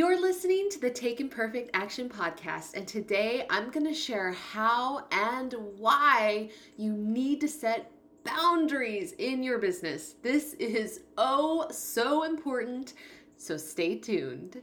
You're listening to the Take Imperfect Action podcast, and today I'm going to share how and why you need to set boundaries in your business. This is oh so important, so stay tuned.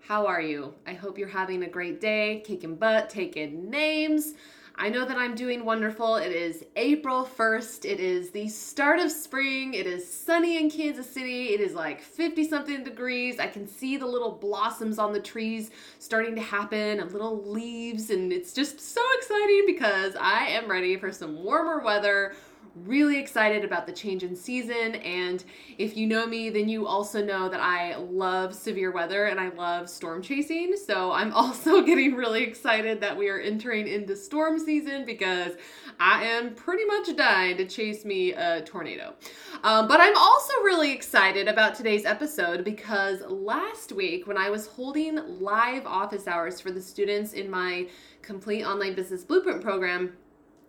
how are you? I hope you're having a great day, kicking butt, taking names. I know that I'm doing wonderful. It is April 1st. It is the start of spring. It is sunny in Kansas City. It is like 50 something degrees. I can see the little blossoms on the trees starting to happen and little leaves. And it's just so exciting because I am ready for some warmer weather really excited about the change in season. And if you know me, then you also know that I love severe weather and I love storm chasing. So I'm also getting really excited that we are entering into storm season because I am pretty much dying to chase me a tornado. Um, but I'm also really excited about today's episode because last week, when I was holding live office hours for the students in my complete online business blueprint program,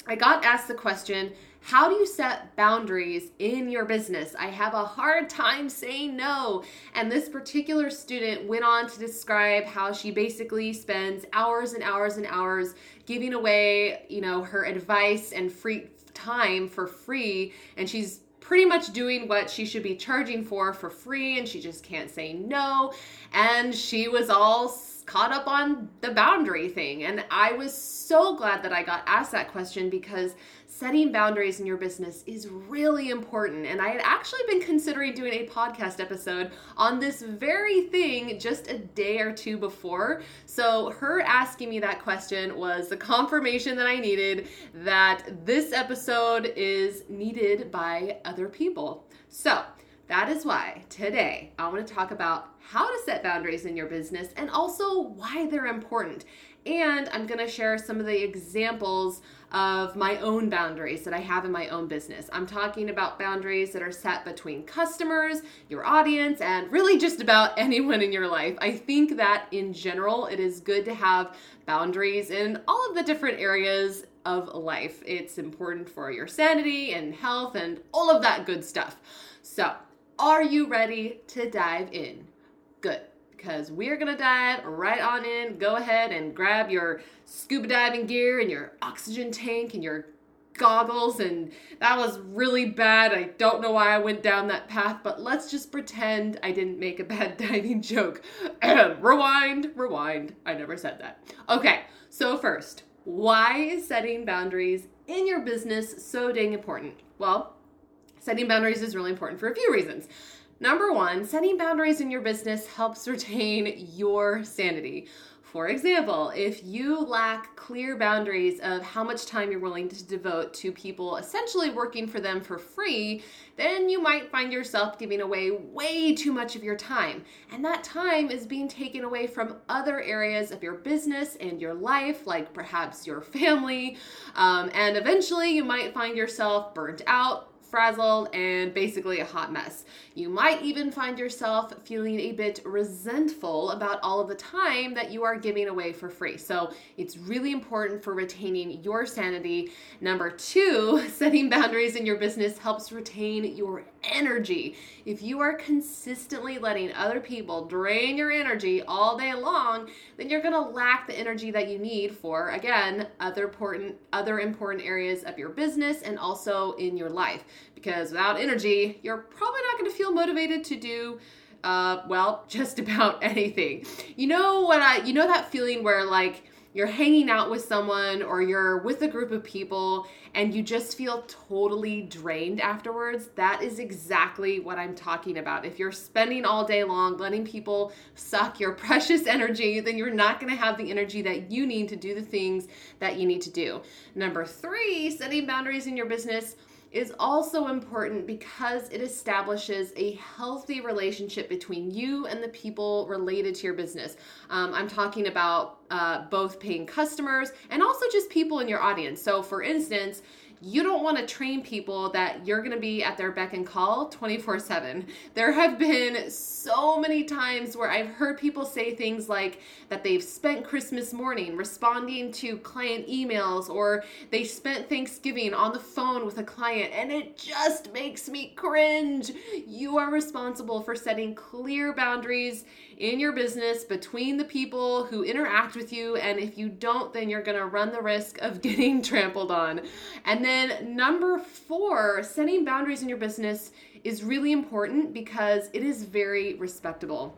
I got asked the question how do you set boundaries in your business? I have a hard time saying no. And this particular student went on to describe how she basically spends hours and hours and hours giving away, you know, her advice and free time for free and she's pretty much doing what she should be charging for for free and she just can't say no and she was all caught up on the boundary thing. And I was so glad that I got asked that question because setting boundaries in your business is really important. And I had actually been considering doing a podcast episode on this very thing just a day or two before. So, her asking me that question was the confirmation that I needed that this episode is needed by other people. So, that is why today I want to talk about how to set boundaries in your business and also why they're important. And I'm going to share some of the examples of my own boundaries that I have in my own business. I'm talking about boundaries that are set between customers, your audience, and really just about anyone in your life. I think that in general, it is good to have boundaries in all of the different areas of life. It's important for your sanity and health and all of that good stuff. So, are you ready to dive in? Good, because we're gonna dive right on in. Go ahead and grab your scuba diving gear and your oxygen tank and your goggles and that was really bad. I don't know why I went down that path, but let's just pretend I didn't make a bad diving joke. rewind, rewind. I never said that. Okay, so first, why is setting boundaries in your business so dang important? Well, Setting boundaries is really important for a few reasons. Number one, setting boundaries in your business helps retain your sanity. For example, if you lack clear boundaries of how much time you're willing to devote to people essentially working for them for free, then you might find yourself giving away way too much of your time. And that time is being taken away from other areas of your business and your life, like perhaps your family. Um, and eventually you might find yourself burnt out, frazzled, and basically a hot mess. You might even find yourself feeling a bit resentful about all of the time that you are giving away for free. So it's really important for retaining your sanity. Number two, setting boundaries in your business helps retain your energy. If you are consistently letting other people drain your energy all day long, then you're going to lack the energy that you need for again, other important other important areas of your business and also in your life because without energy, you're probably not going to feel motivated to do uh, well, just about anything. You know what I you know that feeling where like you're hanging out with someone or you're with a group of people and you just feel totally drained afterwards, that is exactly what I'm talking about. If you're spending all day long letting people suck your precious energy, then you're not going to have the energy that you need to do the things that you need to do. Number three, setting boundaries in your business is also important because it establishes a healthy relationship between you and the people related to your business. Um, I'm talking about uh, both paying customers and also just people in your audience. So, for instance, you don't want to train people that you're going to be at their beck and call 24 7. There have been so many times where I've heard people say things like that they've spent Christmas morning responding to client emails or they spent Thanksgiving on the phone with a client, and it just makes me cringe. You are responsible for setting clear boundaries in your business between the people who interact with you. And if you don't, then you're going to run the risk of getting trampled on. And then, number four, setting boundaries in your business is really important because it is very respectable.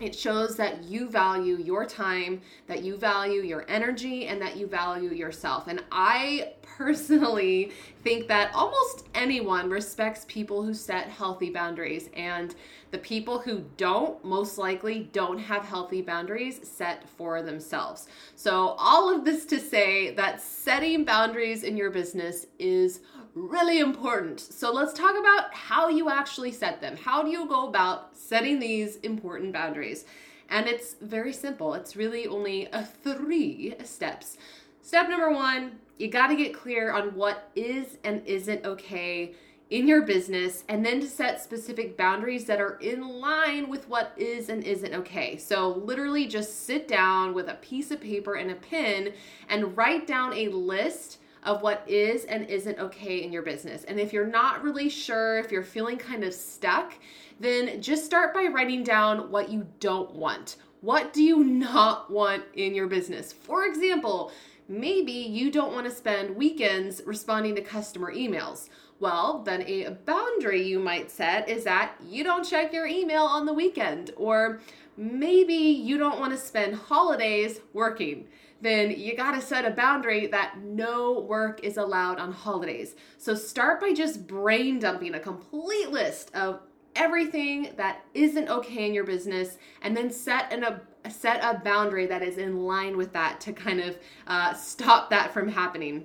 It shows that you value your time, that you value your energy, and that you value yourself. And I personally think that almost anyone respects people who set healthy boundaries. And the people who don't, most likely, don't have healthy boundaries set for themselves. So, all of this to say that setting boundaries in your business is really important. So let's talk about how you actually set them. How do you go about setting these important boundaries? And it's very simple. It's really only three steps. Step number one, you got to get clear on what is and isn't okay in your business and then to set specific boundaries that are in line with what is and isn't okay. So, literally, just sit down with a piece of paper and a pen and write down a list of what is and isn't okay in your business. And if you're not really sure, if you're feeling kind of stuck, then just start by writing down what you don't want. What do you not want in your business? For example, maybe you don't want to spend weekends responding to customer emails. Well, then a boundary you might set is that you don't check your email on the weekend, or maybe you don't want to spend holidays working then you got to set a boundary that no work is allowed on holidays. So start by just brain dumping a complete list of everything that isn't okay in your business and then set an a set a boundary that is in line with that to kind of uh, stop that from happening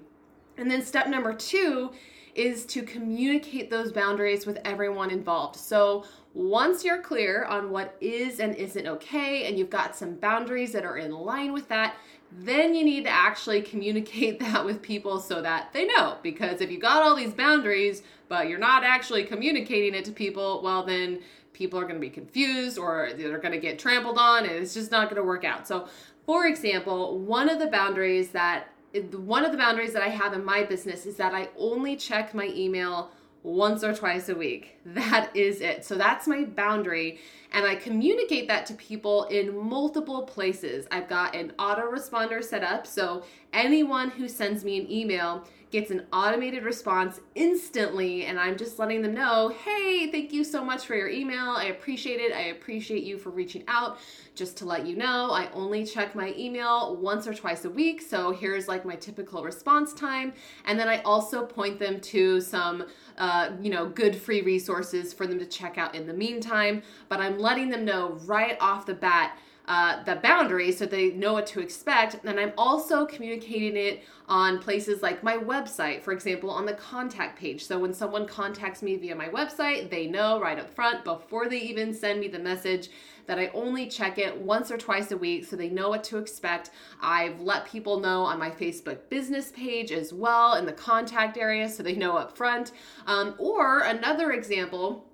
and then step number two is to communicate those boundaries with everyone involved so once you're clear on what is and isn't okay and you've got some boundaries that are in line with that then you need to actually communicate that with people so that they know. Because if you got all these boundaries, but you're not actually communicating it to people, well, then people are going to be confused or they're going to get trampled on and it's just not going to work out. So, for example, one of the boundaries that one of the boundaries that I have in my business is that I only check my email once or twice a week. That is it. So that's my boundary. And I communicate that to people in multiple places. I've got an autoresponder set up. So anyone who sends me an email gets an automated response instantly. And I'm just letting them know hey, thank you so much for your email. I appreciate it. I appreciate you for reaching out. Just to let you know, I only check my email once or twice a week. So here's like my typical response time. And then I also point them to some, uh, you know, good free resources for them to check out in the meantime. But I'm letting them know right off the bat uh, the boundaries so they know what to expect. And I'm also communicating it on places like my website, for example, on the contact page. So when someone contacts me via my website, they know right up front before they even send me the message that I only check it once or twice a week so they know what to expect. I've let people know on my Facebook business page as well in the contact area so they know up front. Um, or another example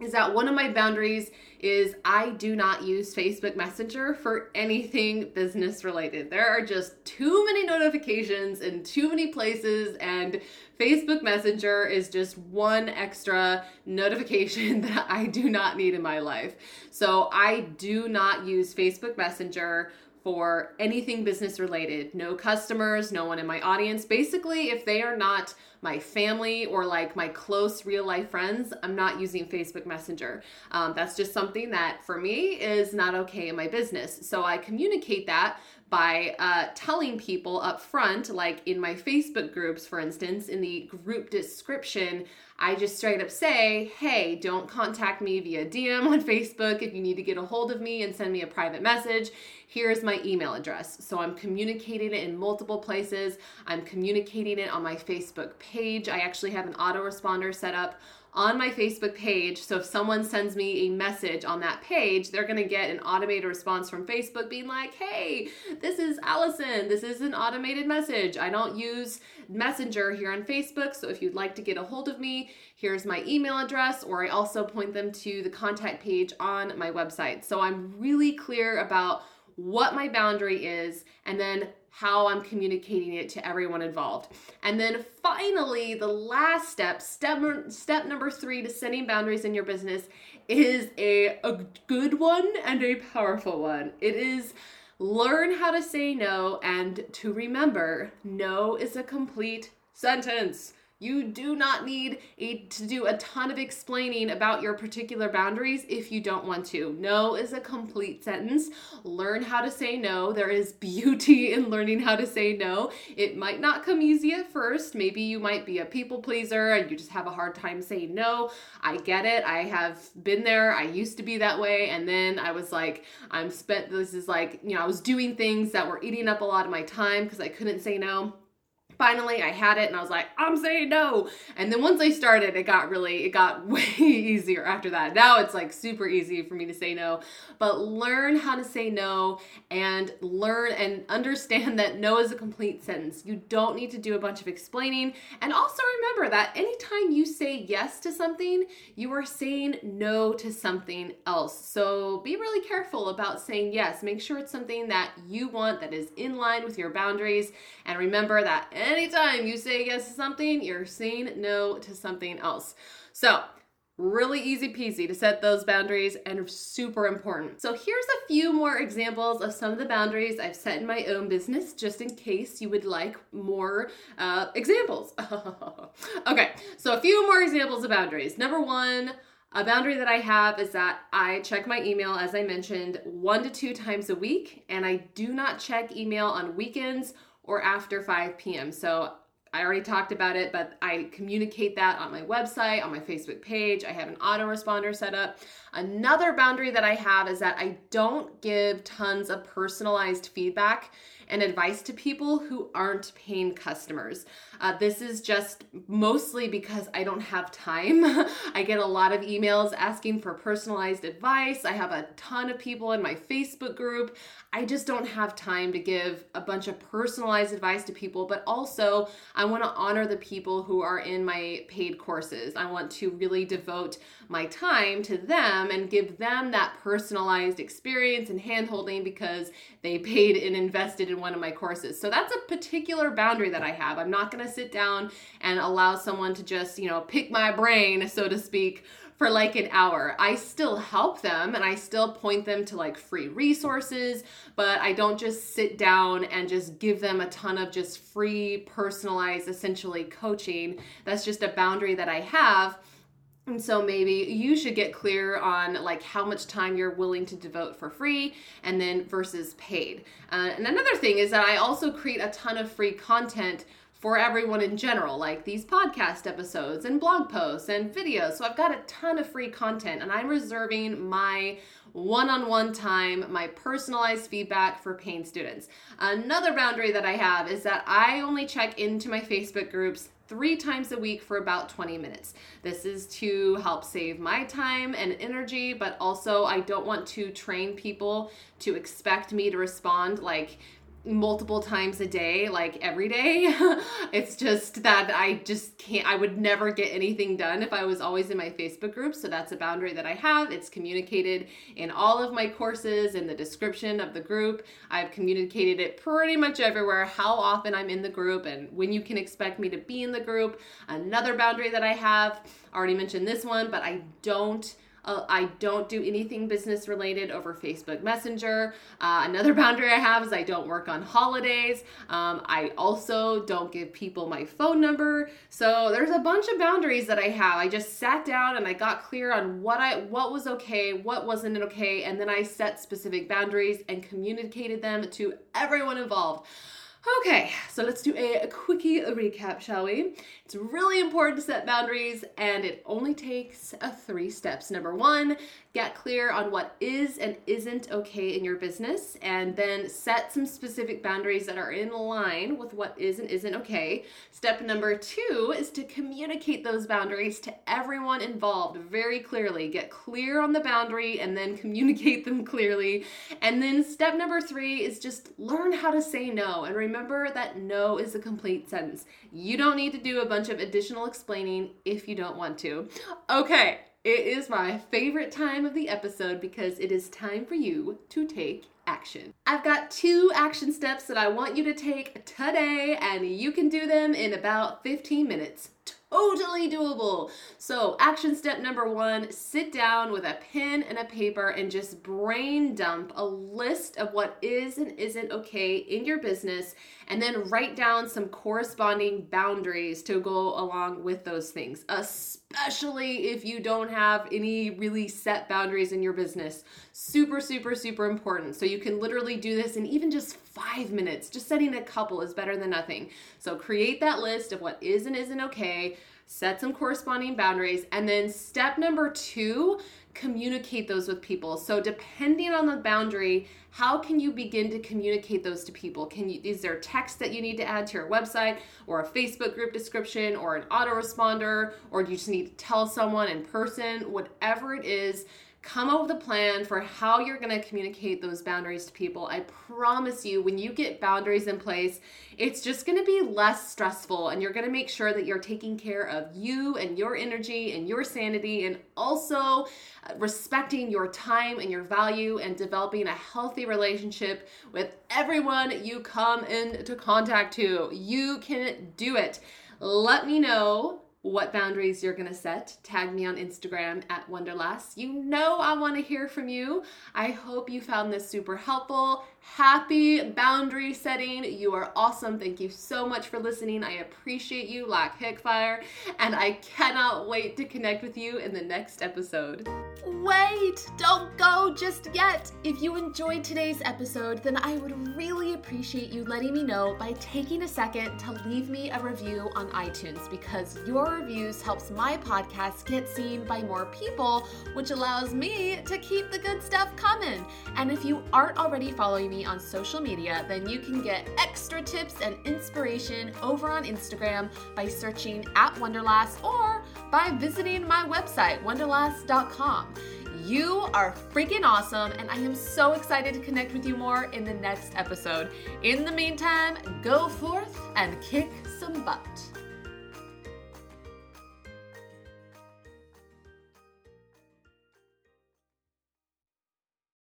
is that one of my boundaries is I do not use Facebook Messenger for anything business related. There are just too many notifications in too many places, and Facebook Messenger is just one extra notification that I do not need in my life. So I do not use Facebook Messenger for anything business related. No customers, no one in my audience. Basically, if they are not my family or like my close real life friends, I'm not using Facebook Messenger. Um, that's just something that for me is not okay in my business. So I communicate that by uh, telling people up front, like in my Facebook groups, for instance, in the group description, I just straight up say, hey, don't contact me via DM on Facebook if you need to get a hold of me and send me a private message. Here's my email address. So I'm communicating it in multiple places. I'm communicating it on my Facebook page. I actually have an autoresponder set up on my Facebook page. So if someone sends me a message on that page, they're going to get an automated response from Facebook being like, hey, this is Allison. This is an automated message. I don't use Messenger here on Facebook. So if you'd like to get a hold of me, here's my email address, or I also point them to the contact page on my website. So I'm really clear about what my boundary is and then how I'm communicating it to everyone involved. And then finally, the last step, step, step number three to setting boundaries in your business is a, a good one and a powerful one. It is learn how to say no and to remember no is a complete sentence. You do not need a, to do a ton of explaining about your particular boundaries if you don't want to. No is a complete sentence. Learn how to say no. There is beauty in learning how to say no. It might not come easy at first. Maybe you might be a people pleaser and you just have a hard time saying no. I get it. I have been there. I used to be that way. And then I was like, I'm spent, this is like, you know, I was doing things that were eating up a lot of my time because I couldn't say no finally I had it and I was like, I'm saying no. And then once I started, it got really, it got way easier after that. Now it's like super easy for me to say no. But learn how to say no and learn and understand that no is a complete sentence. You don't need to do a bunch of explaining. And also remember that anytime you say yes to something, you are saying no to something else. So be really careful about saying yes. Make sure it's something that you want that is in line with your boundaries. And remember that anytime you say yes to something, you're saying no to something else. So, really easy peasy to set those boundaries and super important. So, here's a few more examples of some of the boundaries I've set in my own business, just in case you would like more uh, examples. okay, so a few more examples of boundaries. Number one, a boundary that I have is that I check my email, as I mentioned, one to two times a week, and I do not check email on weekends or after 5 p.m. So I already talked about it, but I communicate that on my website, on my Facebook page. I have an autoresponder set up. Another boundary that I have is that I don't give tons of personalized feedback and advice to people who aren't paying customers. Uh, this is just mostly because I don't have time. I get a lot of emails asking for personalized advice. I have a ton of people in my Facebook group. I just don't have time to give a bunch of personalized advice to people, but also I want to honor the people who are in my paid courses. I want to really devote my time to them and give them that personalized experience and handholding because they paid and invested in one of my courses. So that's a particular boundary that I have. I'm not going to sit down and allow someone to just, you know, pick my brain, so to speak, for like an hour. I still help them and I still point them to like free resources, but I don't just sit down and just give them a ton of just free, personalized, essentially coaching. That's just a boundary that I have. And so maybe you should get clear on like how much time you're willing to devote for free and then versus paid. Uh, and another thing is that I also create a ton of free content for everyone in general, like these podcast episodes and blog posts and videos. So I've got a ton of free content and I'm reserving my one on one time, my personalized feedback for paying students. Another boundary that I have is that I only check into my Facebook groups three times a week for about 20 minutes. This is to help save my time and energy, but also I don't want to train people to expect me to respond like multiple times a day, like every day. it's just that I just can't, I would never get anything done if I was always in my Facebook group. So that's a boundary that I have. It's communicated in all of my courses, in the description of the group. I've communicated it pretty much everywhere how often I'm in the group and when you can expect me to be in the group. Another boundary that I have, I already mentioned this one, but I don't Uh, I don't do anything business related over Facebook Messenger. Uh, another boundary I have is I don't work on holidays. Um, I also don't give people my phone number. So there's a bunch of boundaries that I have. I just sat down and I got clear on what I what was okay, what wasn't okay, and then I set specific boundaries and communicated them to everyone involved. Okay, so let's do a, quickie recap, shall we? It's really important to set boundaries, and it only takes a three steps. Number one, get clear on what is and isn't okay in your business, and then set some specific boundaries that are in line with what is and isn't okay. Step number two is to communicate those boundaries to everyone involved very clearly. Get clear on the boundary and then communicate them clearly. And then step number three is just learn how to say no. And remember that no is a complete sentence. You don't need to do a bunch of additional explaining if you don't want to. Okay, it is my favorite time of the episode because it is time for you to take action. I've got two action steps that I want you to take today, and you can do them in about 15 minutes totally doable. So, action step number one sit down with a pen and a paper and just brain dump a list of what is and isn't okay in your business, and then write down some corresponding boundaries to go along with those things, especially if you don't have any really set boundaries in your business. Super, super, super important. So, you can literally do this and even just five minutes. Just setting a couple is better than nothing. So, create that list of what is and isn't okay set some corresponding boundaries, and then step number two, communicate those with people. So depending on the boundary, how can you begin to communicate those to people? Can you is there text that you need to add to your website or a Facebook group description or an autoresponder or do you just need to tell someone in person? Whatever it is, come up with a plan for how you're going to communicate those boundaries to people. I promise you, when you get boundaries in place, it's just going to be less stressful and you're going to make sure that you're taking care of you and your energy and your sanity and also uh, respecting your time and your value and developing a healthy relationship with everyone you come into contact to. You can do it. Let me know what boundaries you're going to set. Tag me on Instagram at Wanderlass. You know I want to hear from you. I hope you found this super helpful. Happy boundary setting. You are awesome. Thank you so much for listening. I appreciate you like Hickfire, and I cannot wait to connect with you in the next episode. Wait, don't go just yet. If you enjoyed today's episode, then I would really appreciate you letting me know by taking a second to leave me a review on iTunes because your reviews helps my podcast get seen by more people, which allows me to keep the good stuff coming. And if you aren't already following me on social media, then you can get extra tips and inspiration over on Instagram by searching at Wanderlass or by visiting my website, wanderlass.com. You are freaking awesome, and I am so excited to connect with you more in the next episode. In the meantime, go forth and kick some butt.